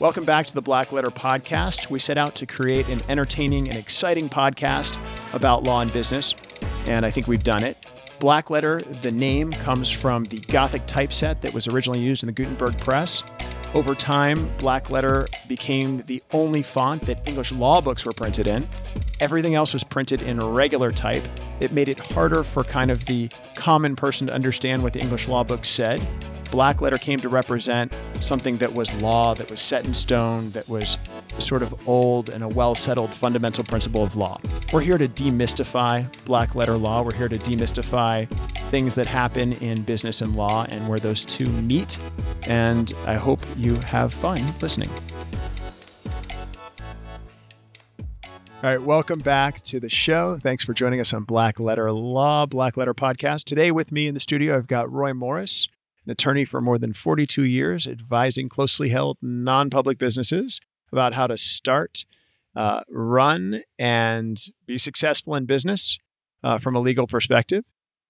Welcome back to the Black Letter Podcast. We set out to create an entertaining and exciting podcast about law and business, and I think we've done it. Black Letter, the name, comes from the Gothic typeset that was originally used in the Gutenberg press. Over time, Black Letter became the only font that English law books were printed in. Everything else was printed in regular type. It made it harder for kind of the common person to understand what the English law book said black letter came to represent something that was law, that was set in stone, that was sort of old and a well settled fundamental principle of law. We're here to demystify black letter law. We're here to demystify things that happen in business and law and where those two meet. And I hope you have fun listening. All right, welcome back to the show. Thanks for joining us on Black Letter Law, Black Letter Podcast. Today with me in the studio, I've got Roy Morris an attorney for more than 42 years, advising closely held non public businesses about how to start, uh, run, and be successful in business uh, from a legal perspective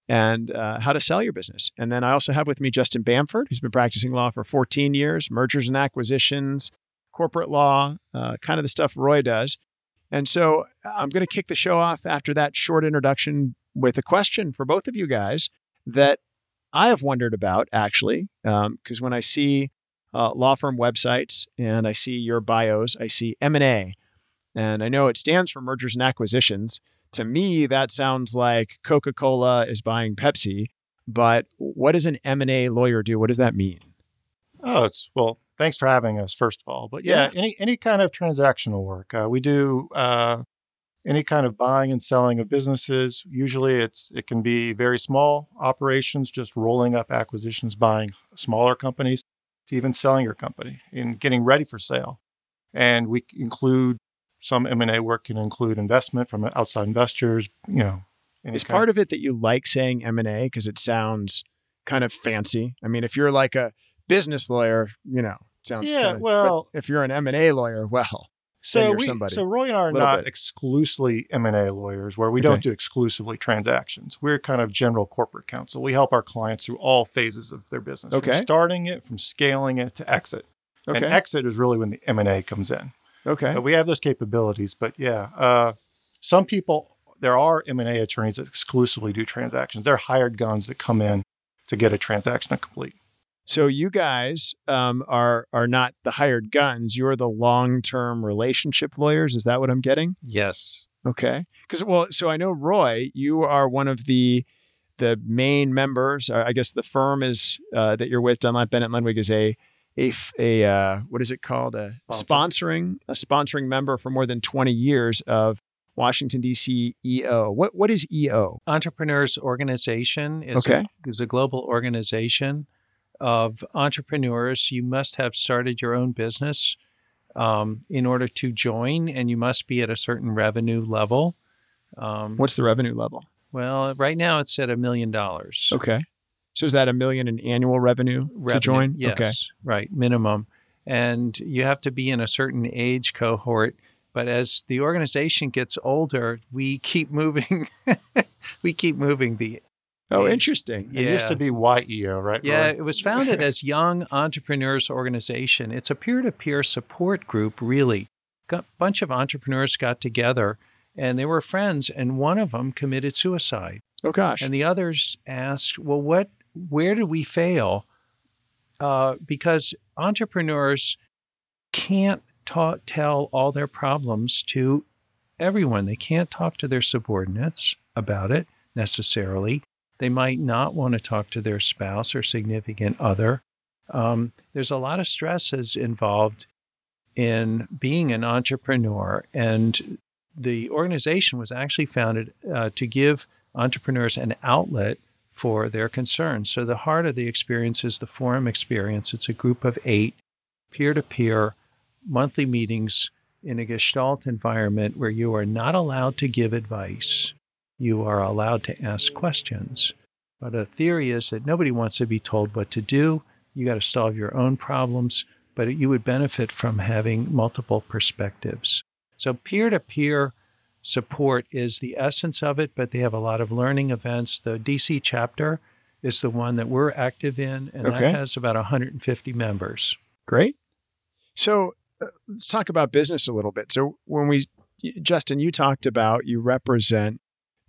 and uh, how to sell your business. And then I also have with me Justin Bamford, who's been practicing law for 14 years, mergers and acquisitions, corporate law, uh, kind of the stuff Roy does. And so I'm going to kick the show off after that short introduction with a question for both of you guys that I have wondered about actually, because um, when I see uh, law firm websites and I see your bios, I see M and A, and I know it stands for mergers and acquisitions. To me, that sounds like Coca Cola is buying Pepsi. But what does an M and A lawyer do? What does that mean? Oh, it's well. Thanks for having us, first of all. But yeah, yeah. any any kind of transactional work. Uh, we do uh, any kind of buying and selling of businesses. Usually it's it can be very small operations, just rolling up acquisitions, buying smaller companies, to even selling your company and getting ready for sale. And we include some M&A work can include investment from outside investors, you know. Is part of it that you like saying M&A because it sounds kind of fancy? I mean, if you're like a business lawyer, you know, sounds yeah. Kind of, well, if you're an M&A lawyer, well, so we, so Roy and I are not bit. exclusively M and A lawyers, where we okay. don't do exclusively transactions. We're kind of general corporate counsel. We help our clients through all phases of their business, okay. from starting it, from scaling it to exit. Okay. And exit is really when the M and A comes in. Okay, but we have those capabilities. But yeah, uh, some people there are M and A attorneys that exclusively do transactions. They're hired guns that come in to get a transaction complete. So you guys um, are are not the hired guns. You're the long term relationship lawyers. Is that what I'm getting? Yes. Okay. Because well, so I know Roy, you are one of the the main members. I guess the firm is uh, that you're with, Dunlap Bennett Ludwig, is a a, a uh, what is it called? A Sponsor. sponsoring a sponsoring member for more than 20 years of Washington D.C. EO. What what is EO? Entrepreneurs Organization is okay. a, is a global organization of entrepreneurs, you must have started your own business um, in order to join, and you must be at a certain revenue level. Um, What's the revenue level? Well, right now it's at a million dollars. Okay. So is that a million in annual revenue, revenue to join? Yes. Okay. Right. Minimum. And you have to be in a certain age cohort. But as the organization gets older, we keep moving. we keep moving the Oh, interesting. It used to be YEO, right? Yeah, it was founded as Young Entrepreneurs Organization. It's a peer-to-peer support group, really. A bunch of entrepreneurs got together and they were friends and one of them committed suicide. Oh gosh. And the others asked, "Well, what where did we fail?" Uh, because entrepreneurs can't ta- tell all their problems to everyone. They can't talk to their subordinates about it necessarily. They might not want to talk to their spouse or significant other. Um, there's a lot of stresses involved in being an entrepreneur, and the organization was actually founded uh, to give entrepreneurs an outlet for their concerns. So, the heart of the experience is the forum experience. It's a group of eight peer to peer monthly meetings in a gestalt environment where you are not allowed to give advice you are allowed to ask questions. But a theory is that nobody wants to be told what to do. You got to solve your own problems, but you would benefit from having multiple perspectives. So peer to peer support is the essence of it, but they have a lot of learning events. The DC chapter is the one that we're active in, and Okay. that has about 150 members. Great. So uh, let's talk about business a little bit. So when we, Justin, you talked about you represent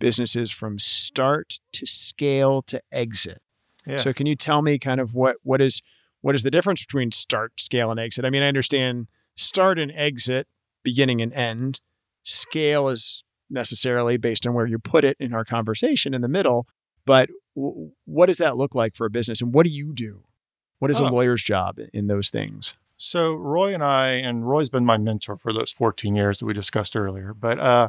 businesses from start to scale to exit. Yeah. So can you tell me kind of what what is what is the difference between start, scale, and exit? I mean, I understand start and exit, beginning and end. Scale is necessarily based on where you put it in our conversation in the middle. But w- what does that look like for a business, and what do you do? What is a Oh. lawyer's job in those things? So Roy and I, and Roy's been my mentor for those 14 years that we discussed earlier. But uh,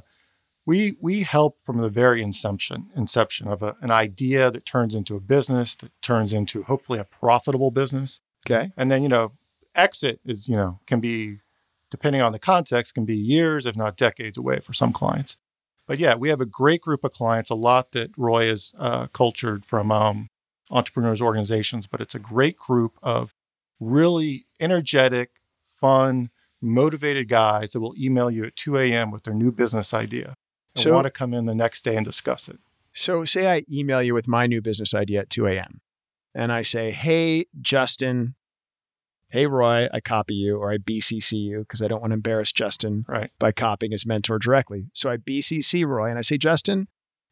we we help from the very inception inception of a, an idea that turns into a business that turns into hopefully a profitable business, Okay. and then you know exit is you know can be depending on the context can be years if not decades away for some clients. But yeah, we have a great group of clients, a lot that Roy has uh, cultured from um, entrepreneurs organizations, but it's a great group of really energetic, fun, motivated guys that will email you at 2 a.m. with their new business idea and So- want to come in the next day and discuss it. So, say I email you with my new business idea at 2 a.m. and I say, Hey, Justin, hey, Roy, I copy you or I BCC you because I don't want to embarrass Justin Right. by copying his mentor directly. So, I BCC Roy and I say, Justin,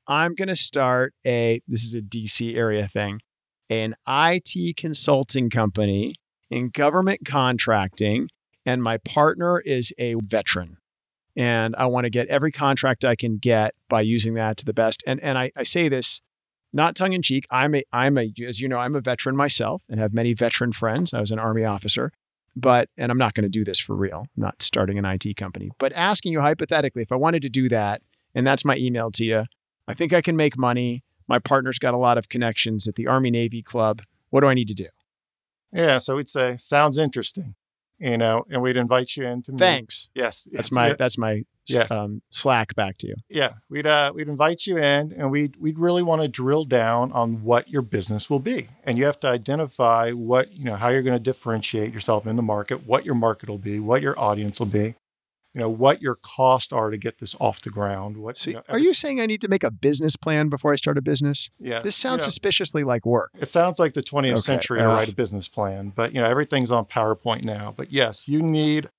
I'm going to start a, this is a DC area thing, an IT consulting company in government contracting. And my partner is a veteran and I want to get every contract I can get by using that to the best. And and I, I say this not tongue in cheek. I'm a I'm a as you know I'm a veteran myself and have many veteran friends. I was an army officer, but and I'm not going to do this for real. Not starting an IT company, but asking you hypothetically if I wanted to do that, and that's my email to you. I think I can make money. My partner's got a lot of connections at the Army Navy Club. What do I need to do? Yeah. So we'd say, sounds interesting, you know, and we'd invite you in to meet. Thanks. Yes. That's yes, my yeah, that's my Yes. um, slack back to you. yeah. We'd uh, we'd invite you in, and we'd we'd really want to drill down on what your business will be, and you have to identify what you know how you're going to differentiate yourself in the market, what your market will be, what your audience will be, you know, what your costs are to get this off the ground. What So, you know, are you saying I need to make a business plan before I start a business? Yeah. This sounds you know, suspiciously like work. It sounds like the 20th Okay, century to ugh. write a business plan, but you know everything's on PowerPoint now. But yes, you need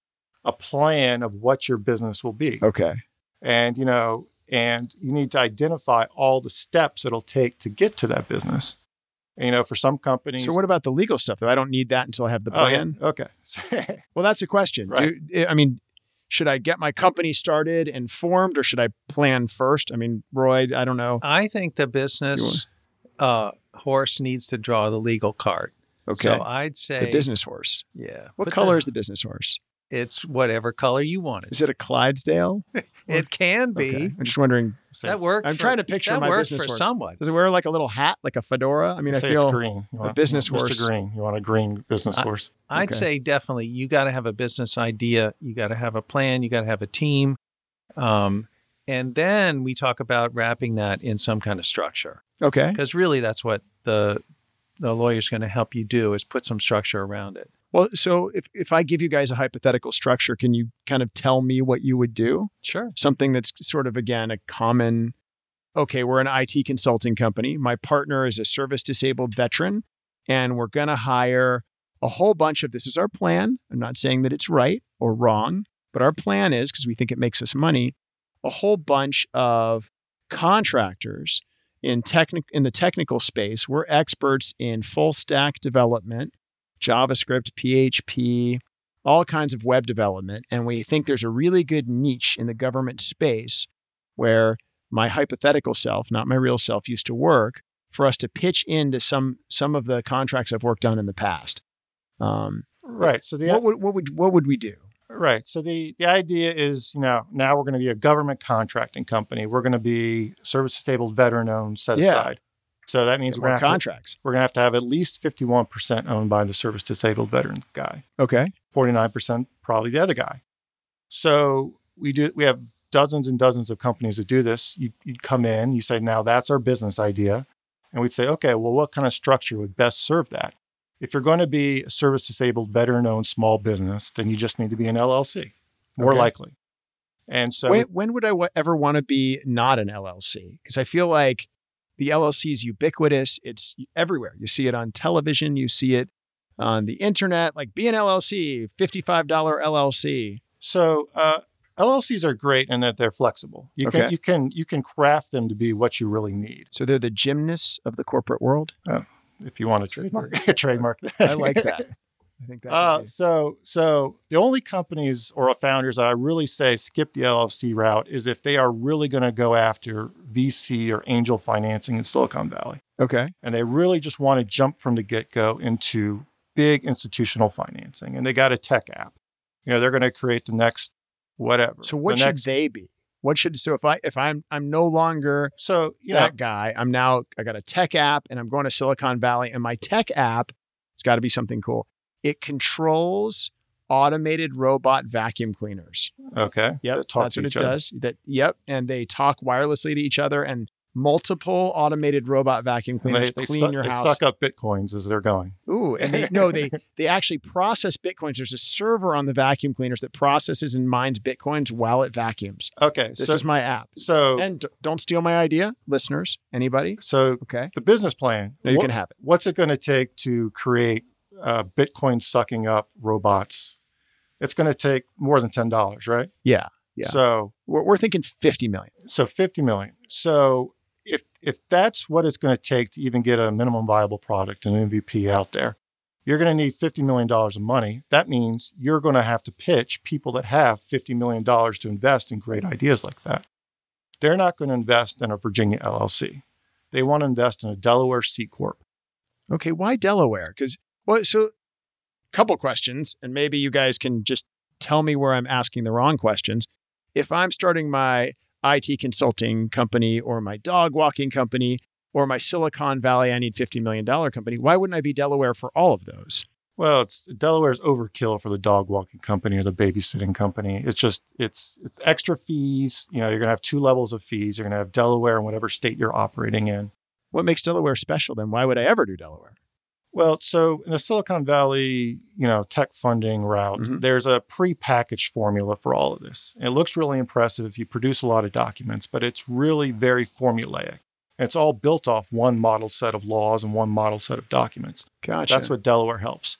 a plan of what your business will be, Okay. and you know, and you need to identify all the steps it'll take to get to that business. And, you know, for some companies, So what about the legal stuff though? I don't need that until I have the Oh, yeah. plan. Okay. Well, that's a question. Right. Do, I mean, should I get my company started and formed, or should I plan first? I mean, Roy, I don't know. I think the business uh, horse needs to draw the legal cart. Okay, So I'd say the business horse. Yeah. What put color the- is the business horse? It's whatever color you want it. Is it a Clydesdale? It can be. Okay. I'm just wondering. Say That works. I'm for- trying to picture that my works business for horse. someone. Does it wear like a little hat, like a fedora? I mean, I say feel it's green. You want, business Mr. horse. Green. You want a green business I- horse. I'd Okay. say definitely you got to have a business idea. You got to have a plan. You got to have a team. Um, and then we talk about wrapping that in some kind of structure okay. because really that's what the the lawyer's going to help you do is put some structure around it. Well, so if if I give you guys a hypothetical structure, can you kind of tell me what you would do? Sure. something that's sort of again a common okay we're an IT consulting company my partner is a service disabled veteran and we're going to hire a whole bunch of this is our plan i'm not saying that it's right or wrong but our plan is because we think it makes us money a whole bunch of contractors in technic in the technical space we're experts in full stack development javascript php all kinds of web development. And we think there's a really good niche in the government space where my hypothetical self, not my real self, used to work for us to pitch into some some of the contracts I've worked on in the past. Um, Right. So the what would what would what would we do? Right. So the the idea is, you know, now we're going to be a government contracting company. We're going to be service disabled veteran owned set Yeah. aside. So that means we're to have to, contracts. we're going to have to have at least 51% owned by the service disabled veteran guy. Okay. 49% probably the other guy. So we do we have dozens and dozens of companies that do this. You you'd come in, you say, now that's our business idea. And we'd say, okay, well, what kind of structure would best serve that? If you're going to be a service disabled veteran owned small business, then you just need to be an LLC, more Okay. likely. And so when, when would I w- ever want to be not an LLC? Because I feel like the LLC is ubiquitous. It's everywhere. You see it on television, you see it on the internet, like be an LLC, $55 LLC. So uh, LLCs are great in that they're flexible. You Okay. can you can you can craft them to be what you really need. So they're the gymnasts of the corporate world. If you want to trademark trademark that. I like that. I think that. Uh, so, so the only companies or founders that I really say skip the LLC route is if they are really going to go after VC or angel financing in Silicon Valley, okay. and they really just want to jump from the get go into big institutional financing, and they got a tech app. You know, they're going to create the next whatever. So what the should next, they be? What should so if I if I'm I'm no longer So you know, that guy, I'm now I got a tech app and I'm going to Silicon Valley and my tech app, it's got to be something cool. It controls automated robot vacuum cleaners. okay, Yep, that that's what it other. does. That yep, and they talk wirelessly to each other and multiple automated robot vacuum cleaners they, they, clean suck, your they suck up bitcoins as they're going. Ooh, and they no, they they actually process bitcoins. There's a server on the vacuum cleaners that processes and mines bitcoins while it vacuums. Okay, This so is my app. so And d- don't steal my idea, listeners. Anybody? so Okay. the business plan. No, you what- can have it. what's it going to take to create uh, Bitcoin sucking up robots? It's going to take more than ten dollars, right? Yeah. Yeah. So We're, we're thinking 50 million. so fifty million. So if if that's what it's going to take to even get a minimum viable product, an MVP out there, you're going to need fifty million dollars of money. That means you're going to have to pitch people that have fifty million dollars to invest in great ideas like that. They're not going to invest in a Virginia LLC. They want to invest in a Delaware C corp. Okay. Why Delaware? Because, well, so couple questions, and maybe you guys can just tell me where I'm asking the wrong questions. If I'm starting my IT consulting company or my dog walking company or my Silicon Valley, I need $50 million company, why wouldn't I be Delaware for all of those? Well, it's Delaware's overkill for the dog walking company or the babysitting company. It's just it's it's extra fees. You know, you're gonna have two levels of fees. You're gonna have Delaware and whatever state you're operating in. What makes Delaware special then? Why would I ever do Delaware? Well, so in the Silicon Valley, you know, tech funding route, Mhm. there's a pre-packaged formula for all of this. It looks really impressive. If you produce a lot of documents, but it's really very formulaic. It's all built off one model set of laws and one model set of documents. Gotcha. That's what Delaware helps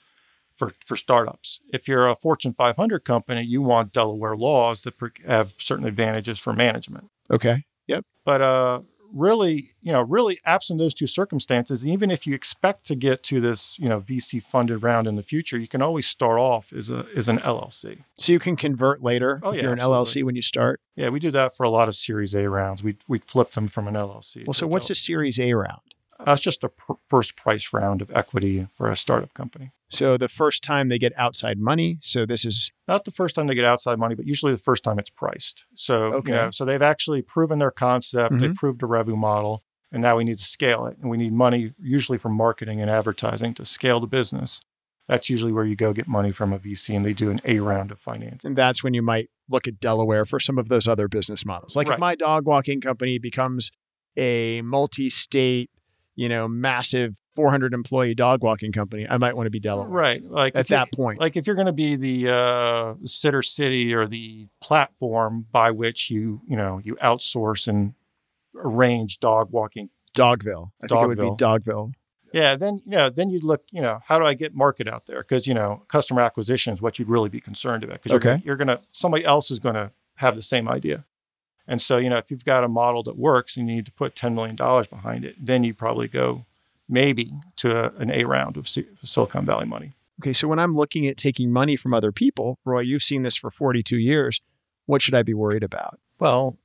for, for startups. If you're a Fortune 500 company, you want Delaware laws that have certain advantages for management. Okay. Yep. But uh, really, you know, really absent those two circumstances, even if you expect to get to this, you know, VC funded round in the future, you can always start off as a as an LLC. So you can convert later Oh, if yeah, you're an absolutely. LLC when you start. Yeah, we do that for a lot of Series A rounds. We we flip them from an LLC. Well, so what's a Series A round? That's just a pr- first price round of equity for a startup company. So the first time they get outside money. So this is not the first time they get outside money, but usually the first time it's priced. So, Okay. you know, so they've actually proven their concept, they Mhm. proved a revenue model, and now we need to scale it. And we need money usually from marketing and advertising to scale the business. That's usually where you go get money from a VC and they do an A round of financing. and that's when you might look at Delaware for some of those other business models. Like if my dog walking company becomes a multi-state, you know, massive 400 employee dog walking company, I might want to be Delaware Right. Like at that point. like if you're going to be the uh, Sittercity or the platform by which you, you know, you outsource and arrange dog walking Dogville. I think it would be Dogville. Dogville. Yeah, then you know, then you'd look, you know, how do I get market out there? Because you know, customer acquisition is what you'd really be concerned about. Because Okay. you're gonna somebody else is gonna have the same idea, and so you know, if you've got a model that works and you need to put ten million dollars behind it, then you probably go maybe to a, an A round of Silicon Valley money. Okay, so when I'm looking at taking money from other people, Roy, you've seen this for 42 years. What should I be worried about? Well,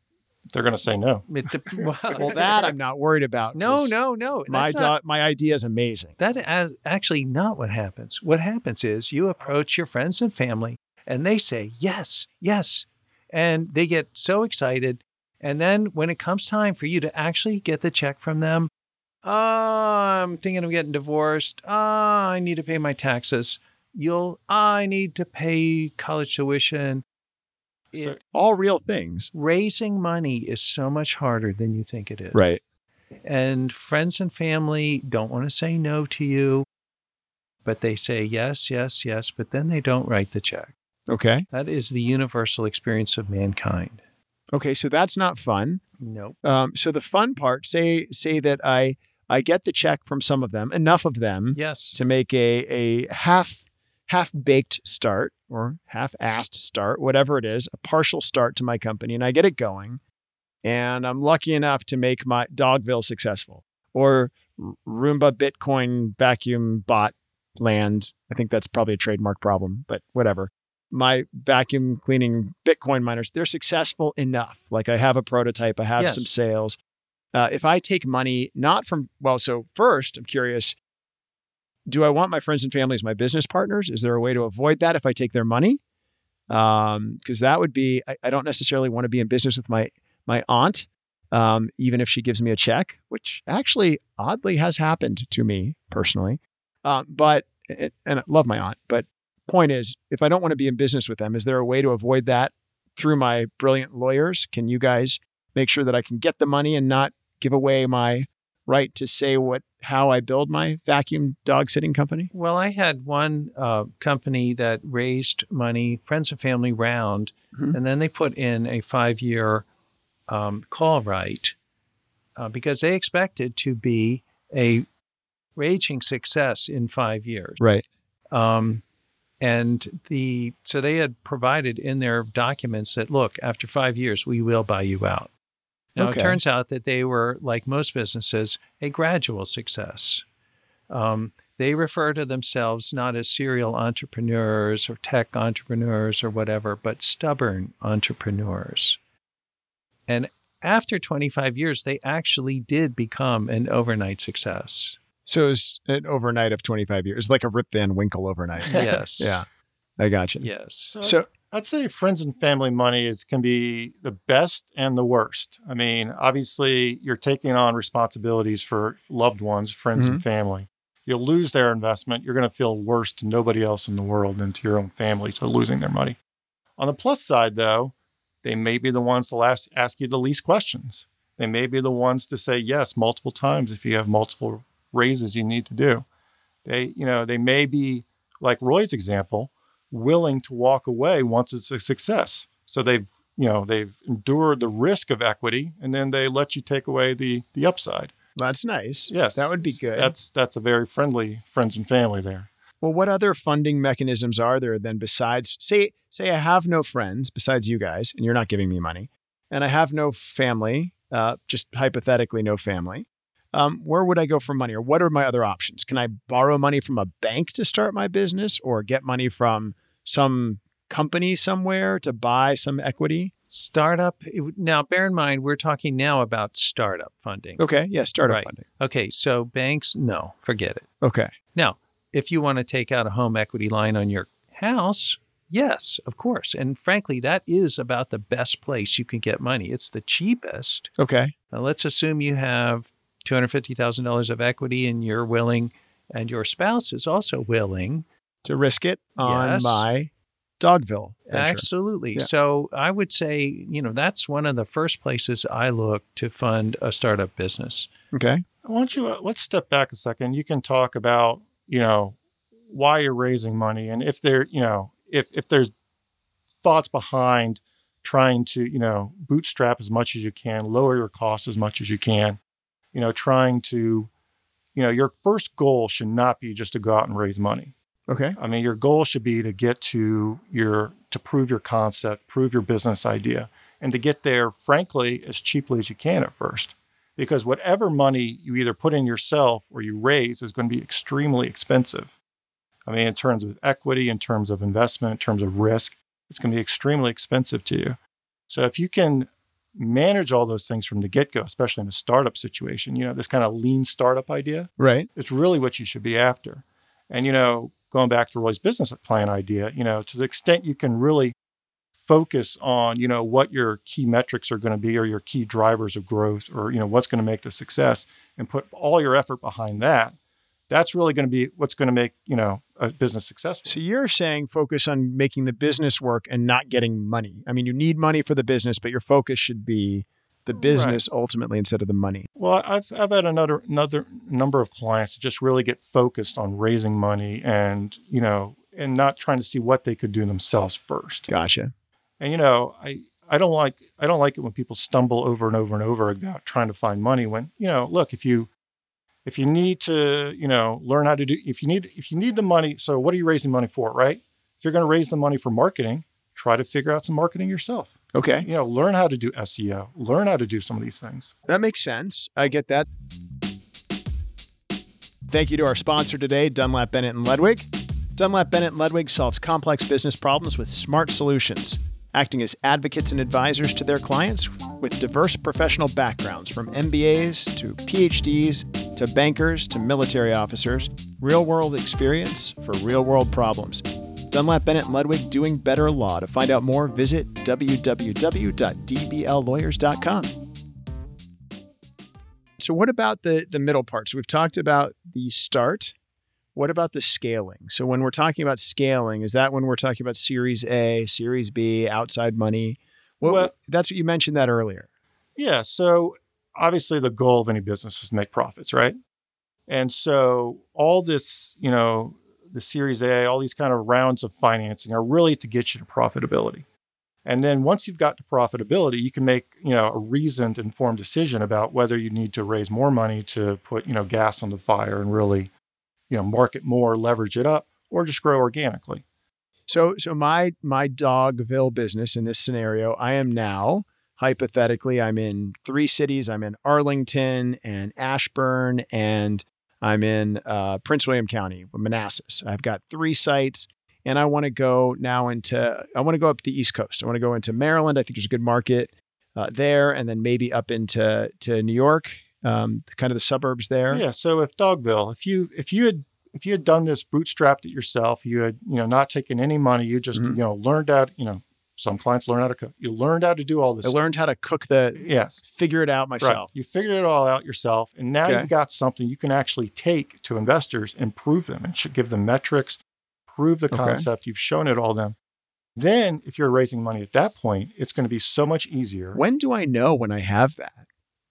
They're gonna say no. it dep- Well, that I'm not worried about. No, no, no. My not- do- my idea is amazing. That is actually not what happens. What happens is you approach your friends and family and they say, yes, yes. And they get so excited. And then when it comes time for you to actually get the check from them, oh, I'm thinking of getting divorced. Oh, I need to pay my taxes. You'll, I need to pay college tuition. So- It- All real things. raising money is so much harder than you think it is Right. and friends and family don't want to say no to you, but they say yes, yes, yes, but then they don't write the check. Okay. That is the universal experience of mankind. Okay, so that's not fun. Nope. Um, so the fun part, say say that I I get the check from some of them, enough of them Yes. to make a a half half baked start or half assed start, whatever it is, a partial start to my company, and I get it going, and I'm lucky enough to make my Dogville successful or Roomba Bitcoin vacuum bot land. I think that's probably a trademark problem, but whatever. My vacuum cleaning Bitcoin miners, they're successful enough. Like I have a prototype, I have Yes. some sales. Uh, if I take money not from, well, so first, I'm curious do I want my friends and family as my business partners? Is there a way to avoid that if I take their money? Because that would be, I, I don't necessarily want to be in business with my my aunt, um, even if she gives me a check, which actually oddly has happened to me personally. Um, but and I love my aunt, but point is, if I don't want to be in business with them, is there a way to avoid that through my brilliant lawyers? Can you guys make sure that I can get the money and not give away my right to say what how I build my vacuum dog sitting company? Well, I had one uh, company that raised money, friends and family round, Mhm. and then they put in a five year um, call right uh, because they expected to be a raging success in five years. Right. Um, and the so they had provided in their documents that look after five years we will buy you out. Now Okay. it turns out that they were like most businesses a gradual success. Um, they refer to themselves not as serial entrepreneurs or tech entrepreneurs or whatever, but stubborn entrepreneurs. And after 25 years, they actually did become an overnight success. So it's an overnight of 25 years, like a Rip Van Winkle overnight. Yes. yeah. I got you. Yes. So, So, I'd say friends and family money is can be the best and the worst. I mean, obviously, you're taking on responsibilities for loved ones, friends, and mm-hmm. family. You'll lose their investment. You're going to feel worse to nobody else in the world than to your own family to losing their money. On the plus side, though, they may be the ones to ask, ask you the least questions. They may be the ones to say yes multiple times if you have multiple raises you need to do. They, you know, they may be like Roy's example, willing to walk away once it's a success. So they've, you know, they've endured the risk of equity and then they let you take away the the upside. that's nice. Yes. That would be good. That's that's a very friendly friends and family there. well, what other funding mechanisms are there then besides say say I have no friends besides you guys and you're not giving me money and I have no family, uh, just hypothetically no family. Um, where would I go for money or what are my other options? Can I borrow money from a bank to start my business or get money from some company somewhere to buy some equity? startup now bear in mind we're talking now about startup funding Okay. Yeah. Startup Right. funding. okay so banks no forget it Okay. now if you want to take out a home equity line on your house yes of course and frankly that is about the best place you can get money it's the cheapest Okay. now let's assume you have $250000 of equity and you're willing and your spouse is also willing To risk it on Yes. my Dogville venture. Absolutely. Yeah. So I would say, you know, that's one of the first places I look to fund a startup business. Okay. Why don't you uh, let's step back a second. You can talk about, you know, why you're raising money and if there, you know, if if there's thoughts behind trying to, you know, bootstrap as much as you can, lower your costs as much as you can, you know, trying to, you know, your first goal should not be just to go out and raise money. Okay. I mean, your goal should be to get to your to prove your concept, prove your business idea, and to get there, frankly, as cheaply as you can at first. Because whatever money you either put in yourself or you raise is going to be extremely expensive. I mean, in terms of equity, in terms of investment, in terms of risk, it's going to be extremely expensive to you. So if you can manage all those things from the get-go, especially in a startup situation, you know, this kind of lean startup idea, Right. it's really what you should be after. And, you know, going back to Roy's business plan idea, you know, to the extent you can really focus on, you know, what your key metrics are going to be or your key drivers of growth or, you know, what's going to make the success and put all your effort behind that, that's really going to be what's going to make, you know, a business successful. So you're saying focus on making the business work and not getting money. I mean, you need money for the business, but your focus should be the business ultimately instead of the money. Well, I've I've had another another number of clients that just really get focused on raising money and, you know, and not trying to see what they could do themselves first. Gotcha. And you know, I I don't like I don't like it when people stumble over and over and over about trying to find money when, you know, look, if you if you need to, you know, learn how to do if you need if you need the money, so what are you raising money for, right? If you're going to raise the money for marketing, try to figure out some marketing yourself. Okay. You know, learn how to do SEO, learn how to do some of these things. That makes sense. I get that. Thank you to our sponsor today, Dunlap Bennett and Ludwig. Dunlap Bennett and Ludwig solves complex business problems with smart solutions, acting as advocates and advisors to their clients with diverse professional backgrounds from MBAs to PhDs to bankers to military officers, real world experience for real world problems. Dunlap Bennett and Ludwig doing better law. To find out more, visit www.dbllawyers.com. So, what about the the middle part? So, we've talked about the start. What about the scaling? So, when we're talking about scaling, is that when we're talking about Series A, Series B, outside money? What, Well- that's what you mentioned that earlier. Yeah. So obviously the goal of any business is to make profits, right? And so all this, you know, the Series A, all these kind of rounds of financing are really to get you to profitability. And then once you've got to profitability, you can make, you know, a reasoned, informed decision about whether you need to raise more money to put, you know, gas on the fire and really, you know, market more, leverage it up, or just grow organically. So, so my my Dogville business in this scenario, I am now hypothetically, I'm in three cities. I'm in Arlington and Ashburn, and I'm in uh, Prince William County, Manassas. I've got three sites, and I want to go now into. I want to go up the East Coast. I want to go into Maryland. I think there's a good market uh, there, and then maybe up into to New York, um, kind of the suburbs there. Yeah. So if Dogville, if you if you had if you had done this bootstrapped it yourself, you had you know not taken any money, you just Mhm. you know learned out. You know, some clients learn how to cook. You learned how to do all this. I learned how to cook the, Yes. figure it out Right. myself. You figured it all out yourself, and now Okay. you've got something you can actually take to investors and prove them, and should give them metrics, prove the Okay. concept. You've shown it all them. Then, if you're raising money at that point, it's going to be so much easier. When do I know when I have that?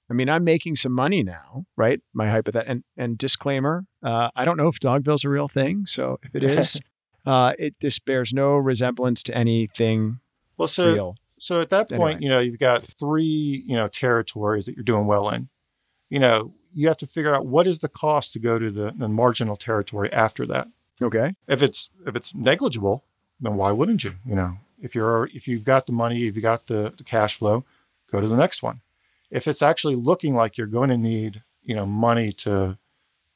I mean, I'm making some money now, right? My hypothetical and, and disclaimer: uh, I don't know if Dogville's a real thing. So if it is, uh, it this bears no resemblance to anything well, so real. So at that point, Anyway. you know, you've got three, you know, territories that you're doing well in. You know, you have to figure out what is the cost to go to the, the marginal territory after that. Okay. If it's if it's negligible, then why wouldn't you? You know, if you're if you've got the money, if you got the, the cash flow, go to the next one. If it's actually looking like you're going to need, you know, money to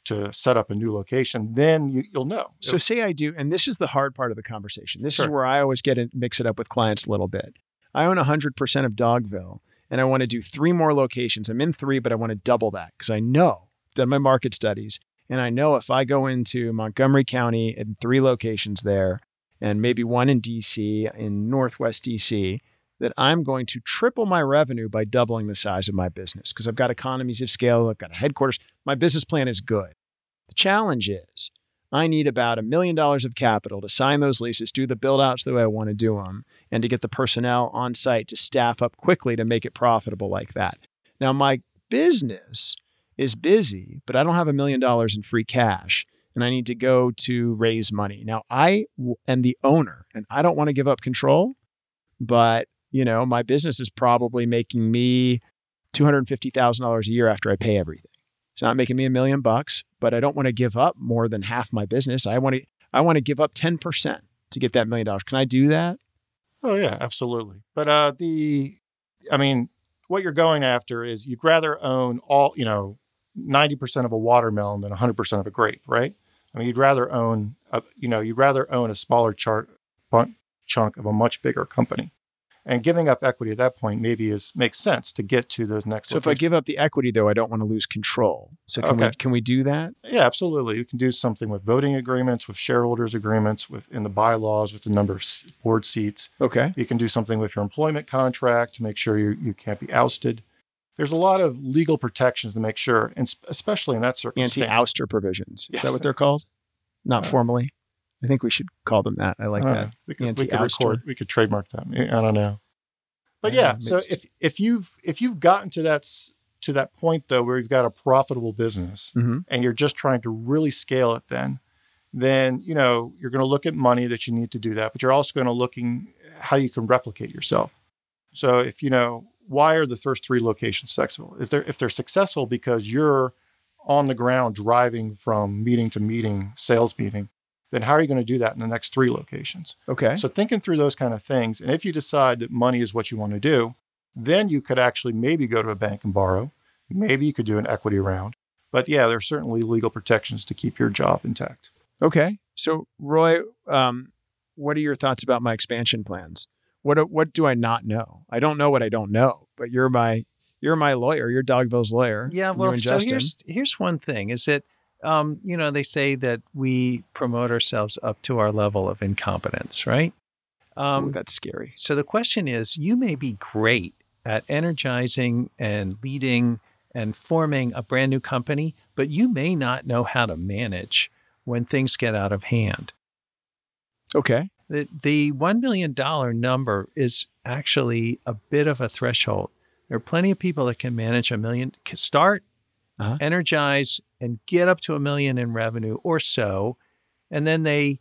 to set up a new location, then you, you'll know. So say I do, and this is the hard part of the conversation. This is where I always get it, mix it up with clients a little bit. I own 100% of Dogville, and I want to do three more locations. I'm in three, but I want to double that because I know, done my market studies, and I know if I go into Montgomery County and three locations there, and maybe one in DC, in Northwest DC, that I'm going to triple my revenue by doubling the size of my business because I've got economies of scale, I've got a headquarters. My business plan is good. The challenge is I need about a million dollars of capital to sign those leases, do the build outs the way I want to do them, and to get the personnel on site to staff up quickly to make it profitable like that. Now, my business is busy, but I don't have a million dollars in free cash and I need to go to raise money. Now, I am the owner and I don't want to give up control, but you know, my business is probably making me $250,000 a year after I pay everything. It's not making me a million bucks, but I don't want to give up more than half my business. I want to I want to give up 10% to get that million dollars. Can I do that? Oh yeah, absolutely. But uh the I mean, what you're going after is you'd rather own all, you know, 90% of a watermelon than 100% of a grape, right? I mean, you'd rather own a, you know, you'd rather own a smaller chart chunk of a much bigger company. And giving up equity at that point maybe is makes sense to get to those next So if I give up the equity though, I don't want to lose control. So can we can we do that? Yeah, absolutely. You can do something with voting agreements, with shareholders agreements, with in the bylaws, with the number of board seats. Okay. You can do something with your employment contract to make sure you, you can't be ousted. There's a lot of legal protections to make sure, and especially in that circumstance. Anti-ouster provisions. Is that what they're called? Not Uh, formally. I think we should call them that. I like I that. know. We could, we could record. We could trademark that. I don't know. But Yeah, so if if you've if you've gotten to that to that point though, where you've got a profitable business, hmm and you're just trying to really scale it, then then you know you're going to look at money that you need to do that, but you're also going to looking how you can replicate yourself. So if you know why are the first three locations successful? Is there if they're successful because you're on the ground driving from meeting to meeting, sales meeting, then how are you going to do that in the next three locations? Okay. So thinking through those kind of things, and if you decide that money is what you want to do, then you could actually maybe go to a bank and borrow. Maybe you could do an equity round. But yeah, there's certainly legal protections to keep your job intact. Okay. So, Roy, um, what are your thoughts about my expansion plans? What what do I not know? I don't know what I don't know. But you're my you're my lawyer. You're Dogville's lawyer. Yeah. Well, and so here's here's one thing: is that um, you know they say that we promote ourselves up to our level of incompetence, right? Um, Ooh, that's scary. So the question is you may be great at energizing and leading and forming a brand new company, but you may not know how to manage when things get out of hand. Okay. The, the $1 million number is actually a bit of a threshold. There are plenty of people that can manage a million, can start, Uh-huh. energize, and get up to a million in revenue or so. And then they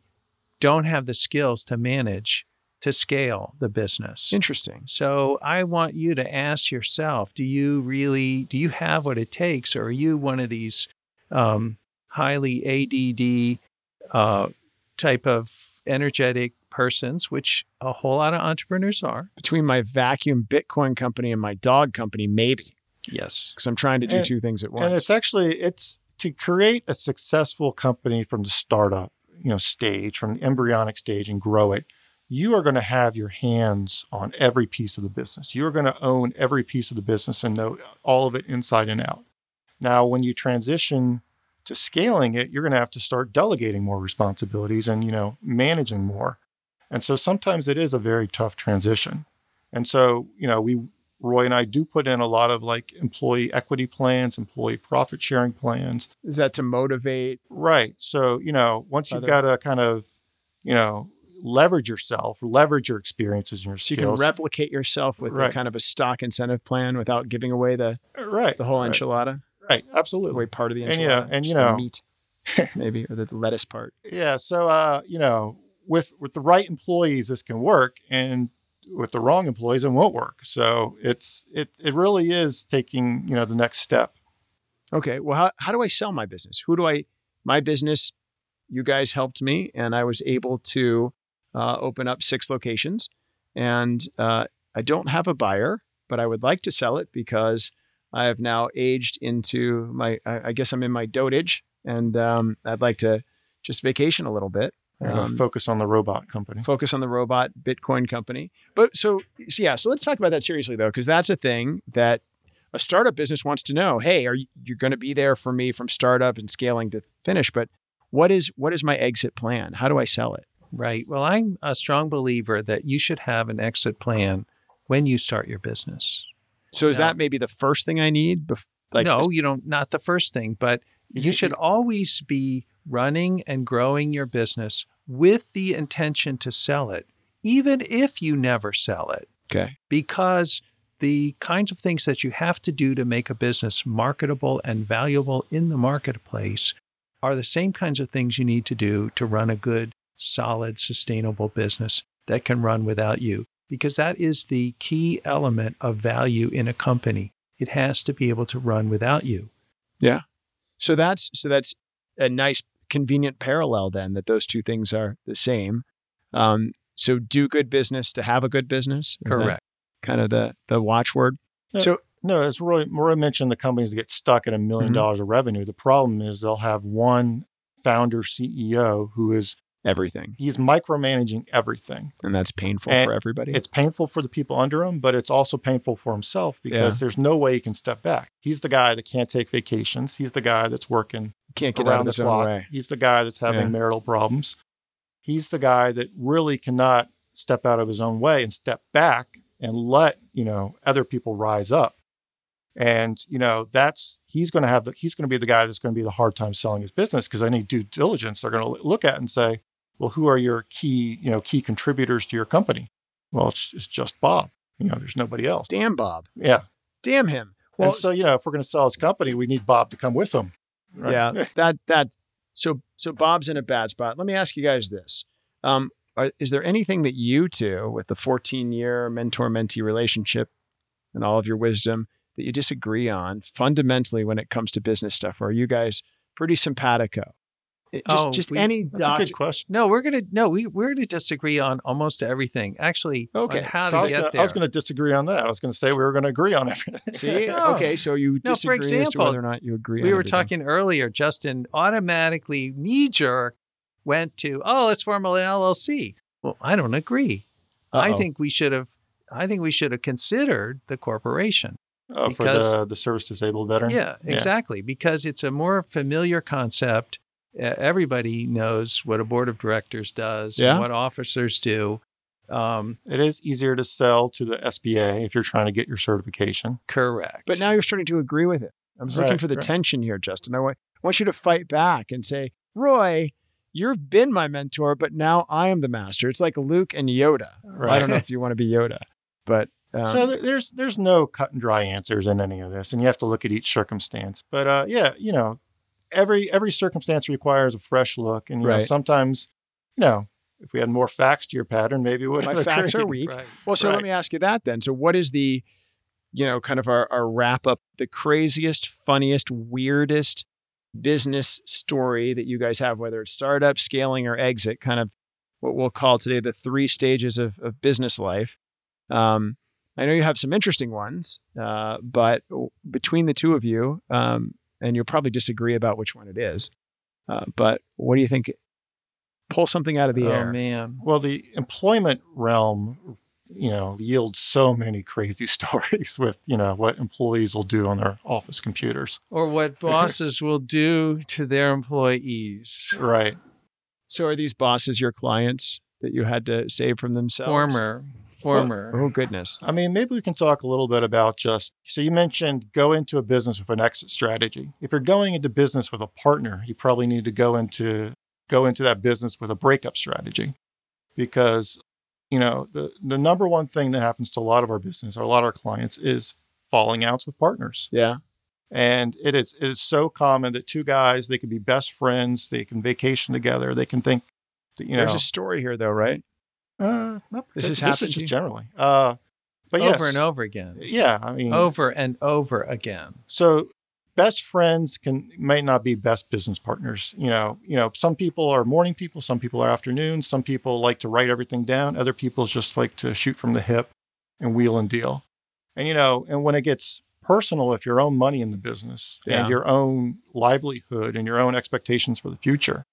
don't have the skills to manage to scale the business. Interesting. So I want you to ask yourself: Do you really do you have what it takes, or are you one of these um, highly ADD uh, type of energetic persons, which a whole lot of entrepreneurs are? Between my vacuum Bitcoin company and my dog company, maybe Yes. because I'm trying to do And- two things at once. And it's actually it's to create a successful company from the startup, you know, stage, from the embryonic stage and grow it. You are going to have your hands on every piece of the business. You are going to own every piece of the business and know all of it inside and out. Now, when you transition to scaling it, you're going to have to start delegating more responsibilities and, you know, managing more. And so sometimes it is a very tough transition. And so, you know, we Roy and I do put in a lot of like employee equity plans, employee profit sharing plans. Is that to motivate? Right. So, you know, once you've got to kind of, you know, leverage yourself, leverage your experiences and your So you can replicate yourself with a Right. kind of a stock incentive plan without giving away the, right. the whole right, enchilada, Right. Absolutely. away part of the enchilada. And, yeah, and, you know- meat, maybe, or the lettuce part. Yeah. So, uh, you know, with with the right employees, this can work, and with the wrong employees, and won't work. So it's it it really is taking you know the next step. Okay. Well, how, how do I sell my business? Who do I, my business, you guys helped me and I was able to uh, open up six locations. And uh, I don't have a buyer, but I would like to sell it because I have now aged into my, I, I guess I'm in my dotage and um, I'd like to just vacation a little bit. We're gonna Um, focus on the robot company. focus on the robot Bitcoin company. But so, so yeah, so let's talk about that seriously though, because that's a thing that a startup business wants to know. Hey, are you you're going to be there for me from startup and scaling to finish? But what is what is my exit plan? How do I sell it? Right. Well, I'm a strong believer that you should have an exit plan when you start your business. So is Yeah. that maybe the first thing I need? Bef- like no, you don't. Not the first thing, but you should always be running and growing your business with the intention to sell it, even if you never sell it, okay, because the kinds of things that you have to do to make a business marketable and valuable in the marketplace are the same kinds of things you need to do to run a good, solid, sustainable business that can run without you, because that is the key element of value in a company. It has to be able to run without you. So that's so that's a nice convenient parallel then that those two things are the same. Um, so do good business to have a good business. Is that Kind of the the watchword. Yeah. So No, as Roy, Roy mentioned, the companies that get stuck at a million Mhm. dollars of revenue. The problem is they'll have one founder CEO who is everything, he's micromanaging everything. and that's painful And for everybody. It's painful for the people under him, but it's also painful for himself because there's no way he can step back. He's the guy that can't take vacations. He's the guy that's working can't get out around of the his own clock. way. He's the guy that's having Yeah. marital problems. He's the guy that really cannot step out of his own way and step back and let, you know, other people rise up. And, you know, that's he's going to have the he's going to be the guy that's going to be the hard time selling his business because any due diligence they're going to look at and say, well, who are your key, you know, key contributors to your company? Well, it's, it's just Bob. You know, there's nobody else. Damn Bob. Yeah. Damn him. Well, and so, you know, if we're going to sell his company, we need Bob to come with him. right? yeah, that that so so Bob's in a bad spot. Let me ask you guys this: um, are, is there anything that you two, with the 14 year mentor mentee relationship and all of your wisdom, that you disagree on fundamentally when it comes to business stuff? Or are you guys pretty simpatico? It- Just, Oh, just we- any That's a good question. No, we're gonna no, we we're gonna disagree on almost everything. Actually, Okay. how So I to was, get gonna, there. I was going to disagree on that. I was going to say we were going to agree on everything. See, No. okay, so you No, for disagree as to example, whether or not you agree. we on were everything. talking earlier. Justin automatically knee jerk went to, oh, let's form an LLC. Well, I don't agree. I Uh-oh. think we should have. I think we should have considered the corporation. Oh, for the, the service disabled veteran? Yeah, Yeah. exactly. Because it's a more familiar concept. Everybody knows what a board of directors does Yeah. and what officers do. Um, It is easier to sell to the SBA if you're trying to get your certification. correct. But now you're starting to agree with it. I'm just looking for the right. tension here, Justin. I want, I want you to fight back and say, Roy, you've been my mentor, but now I am the master. It's like Luke and Yoda. I don't know if you want to be Yoda, but um, so there's there's no cut and dry answers in any of this, and you have to look at each circumstance. But uh, yeah, you know, every every circumstance requires a fresh look, and you know, sometimes, you know, if we had more facts to your pattern, maybe it would. my have facts are weak. Right. Well, so let me ask you that then. So, what is the, you know, kind of our, our wrap up, the craziest, funniest, weirdest business story that you guys have, whether it's startup, scaling, or exit, kind of what we'll call today the three stages of, of business life? Um, I know you have some interesting ones, uh, but between the two of you, um, and you'll probably disagree about which one it is, uh, but what do you think? Pull something out of the air. oh air. man. Well, the employment realm, you know, yields so many crazy stories with you know what employees will do on their office computers. Or what bosses will do to their employees. Right. So, are these bosses your clients that you had to save from themselves? Former, former. Oh goodness. I mean, maybe we can talk a little bit about just so you mentioned go into a business with an exit strategy. If you're going into business with a partner, you probably need to go into go into that business with a breakup strategy because you know the the number one thing that happens to a lot of our business or a lot of our clients is falling outs with partners. Yeah. And it is it is so common that two guys they can be best friends, they can vacation together, they can think that you know There's a story here, though, right? Uh, no, This this is happening just you? generally. Uh, but over yes, and over again. Yeah, I mean, Over and over again. so best friends can might not be best business partners. You know, you know, some people are morning people, some people are afternoons, some people like to write everything down, other people just like to shoot from the hip and wheel and deal. And you know, and when it gets personal, if your own money in the business Yeah. and your own livelihood and your own expectations for the future,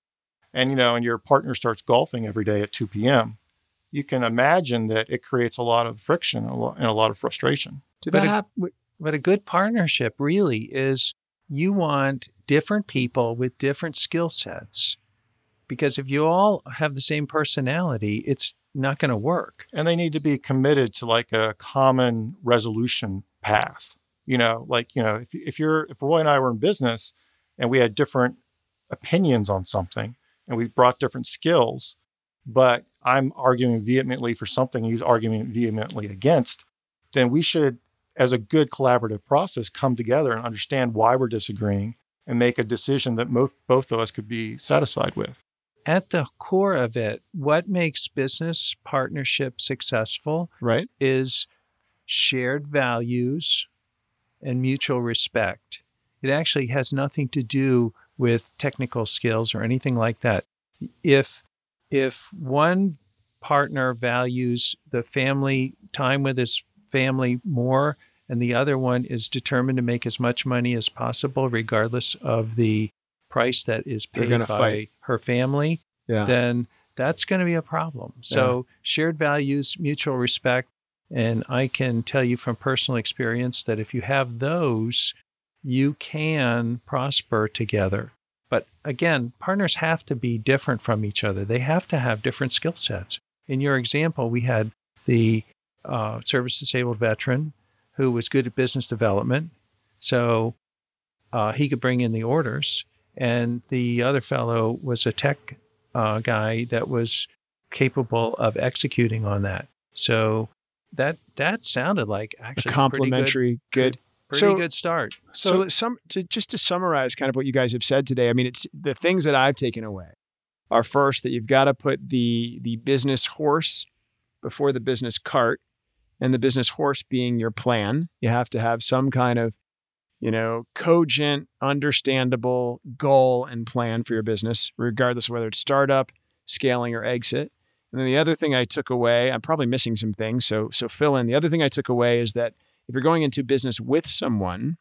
and you know, and your partner starts golfing every day at 2 p.m., you can imagine that it creates a lot of friction and a lot, and a lot of frustration. Did But that happen? But a good partnership really is you want different people with different skill sets. Because if you all have the same personality, it's not going to work. and they need to be committed to like a common resolution path you know like you know if, if you're if roy and i were in business and we had different opinions on something and we brought different skills but i'm arguing vehemently for something he's arguing vehemently against then we should as a good collaborative process come together and understand why we're disagreeing and make a decision that mo- both of us could be satisfied with At the core of it, what makes business partnership successful Right. is shared values and mutual respect. It actually has nothing to do with technical skills or anything like that. If if one partner values the family time with his family more and the other one is determined to make as much money as possible regardless of the price that is paid by fight. her family, Yeah. then that's going to be a problem. So, shared values, mutual respect. And I can tell you from personal experience that if you have those, you can prosper together. But again, partners have to be different from each other, they have to have different skill sets. In your example, we had the uh, service disabled veteran who was good at business development. So uh, he could bring in the orders. And the other fellow was a tech uh, guy that was capable of executing on that. So that that sounded like A actually complementary, good. Pretty So- good, start. So, let's some to just to summarize kind of what you guys have said today. I mean, it's the things that I've taken away are first that you've got to put the the business horse before the business cart, and the business horse being your plan. You have to have some kind of you know, cogent, understandable goal and plan for your business, regardless of whether it's startup, scaling, or exit. And then the other thing I took away, I'm probably missing some things, so so fill in. The other thing I took away is that if you're going into business with someone,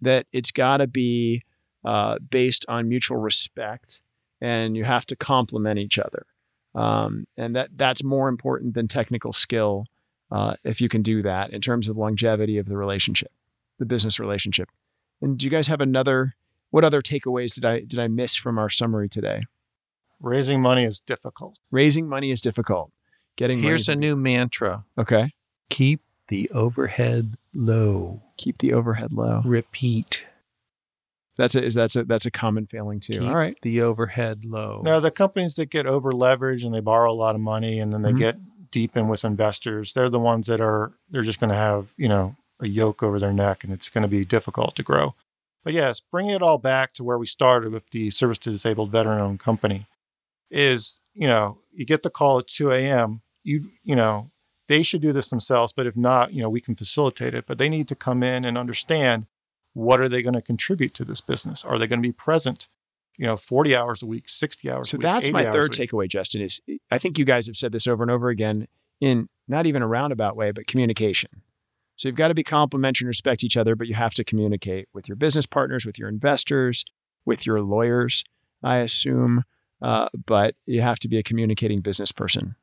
that it's got to be uh, based on mutual respect, and you have to complement each other, um, and that that's more important than technical skill uh, if you can do that in terms of longevity of the relationship the business relationship. And do you guys have another? What other takeaways did I did I miss from our summary today? Raising money is difficult. Raising money is difficult. Getting here's money- a new mantra: okay. keep the overhead low. Keep the overhead low. Repeat. That's a is that's a that's a common failing too. Keep All right. the overhead low. Now, the companies that get over leveraged and they borrow a lot of money and then they Mhm. get deep in with investors, they're the ones that are, they're just going to have, you know, a yoke over their neck and it's going to be difficult to grow. But yes, bringing it all back to where we started with the service to disabled veteran owned company is, you know, you get the call at 2 a.m. You, you know, they should do this themselves, but if not, you know, we can facilitate it. But they need to come in and understand what are they going to contribute to this business? Are they going to be present, you know, 40 hours a week, 60 hours So a week? that's 80 my third takeaway, Justin. Is I think you guys have said this over and over again in not even a roundabout way, but communication. So you've got to be complementary and respect each other, but you have to communicate with your business partners, with your investors, with your lawyers, I assume. Uh, but you have to be a communicating business person.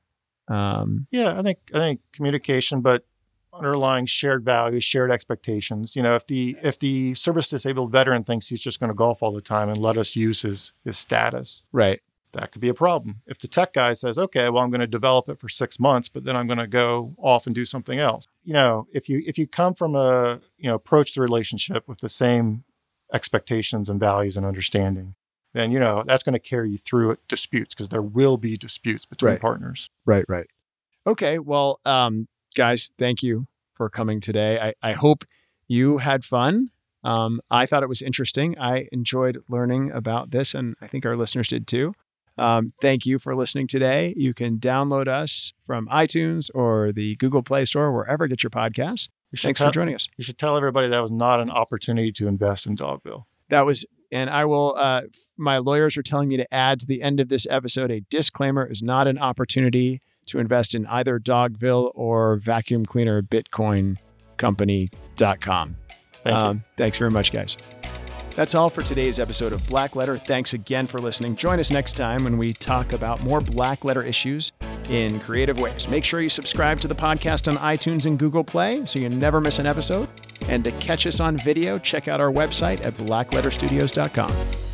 Um, Yeah, I think I think communication, but underlying shared values, shared expectations. You know, if the if the service disabled veteran thinks he's just going to golf all the time and let us use his his status, right. that could be a problem. If the tech guy says, "Okay, well, I'm going to develop it for six months, but then I'm going to go off and do something else," you know, if you if you come from a you know approach the relationship with the same expectations and values and understanding, then you know that's going to carry you through disputes because there will be disputes between Right. partners. Right, right. Okay. Well, um, guys, thank you for coming today. I, I hope you had fun. Um, I thought it was interesting. I enjoyed learning about this, and I think our listeners did too. Um, thank you for listening today. You can download us from iTunes or the Google Play Store, wherever you get your podcasts. You Thanks tell- for joining us. You should tell everybody that was not an opportunity to invest in Dogville. That was, and I will, uh, my lawyers are telling me to add to the end of this episode a disclaimer is not an opportunity to invest in either Dogville or vacuum cleaner Bitcoin company.com. Thank you. Um, thanks very much, guys. That's all for today's episode of Black Letter. Thanks again for listening. Join us next time when we talk about more Black Letter issues in creative ways. Make sure you subscribe to the podcast on iTunes and Google Play so you never miss an episode. And to catch us on video, check out our website at blackletterstudios.com.